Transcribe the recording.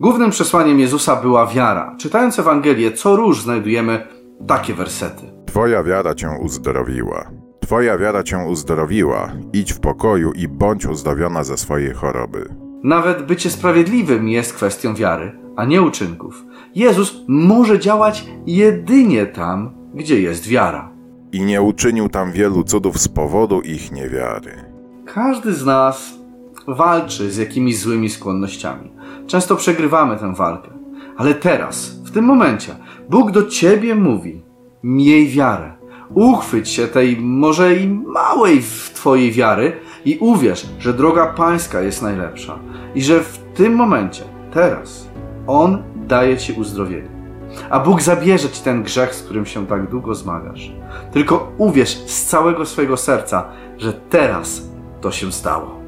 Głównym przesłaniem Jezusa była wiara. Czytając Ewangelię, co róż znajdujemy takie wersety. Twoja wiara cię uzdrowiła. Twoja wiara cię uzdrowiła. Idź w pokoju i bądź uzdrowiona ze swojej choroby. Nawet bycie sprawiedliwym jest kwestią wiary, a nie uczynków. Jezus może działać jedynie tam, gdzie jest wiara. I nie uczynił tam wielu cudów z powodu ich niewiary. Każdy z nas walczy z jakimiś złymi skłonnościami. Często przegrywamy tę walkę. Ale teraz, w tym momencie, Bóg do ciebie mówi: Miej wiarę. Uchwyć się tej może i małej w twojej wiary i uwierz, że droga pańska jest najlepsza i że w tym momencie, teraz, On daje ci uzdrowienie. A Bóg zabierze ci ten grzech, z którym się tak długo zmagasz. Tylko uwierz z całego swojego serca, że teraz to się stało.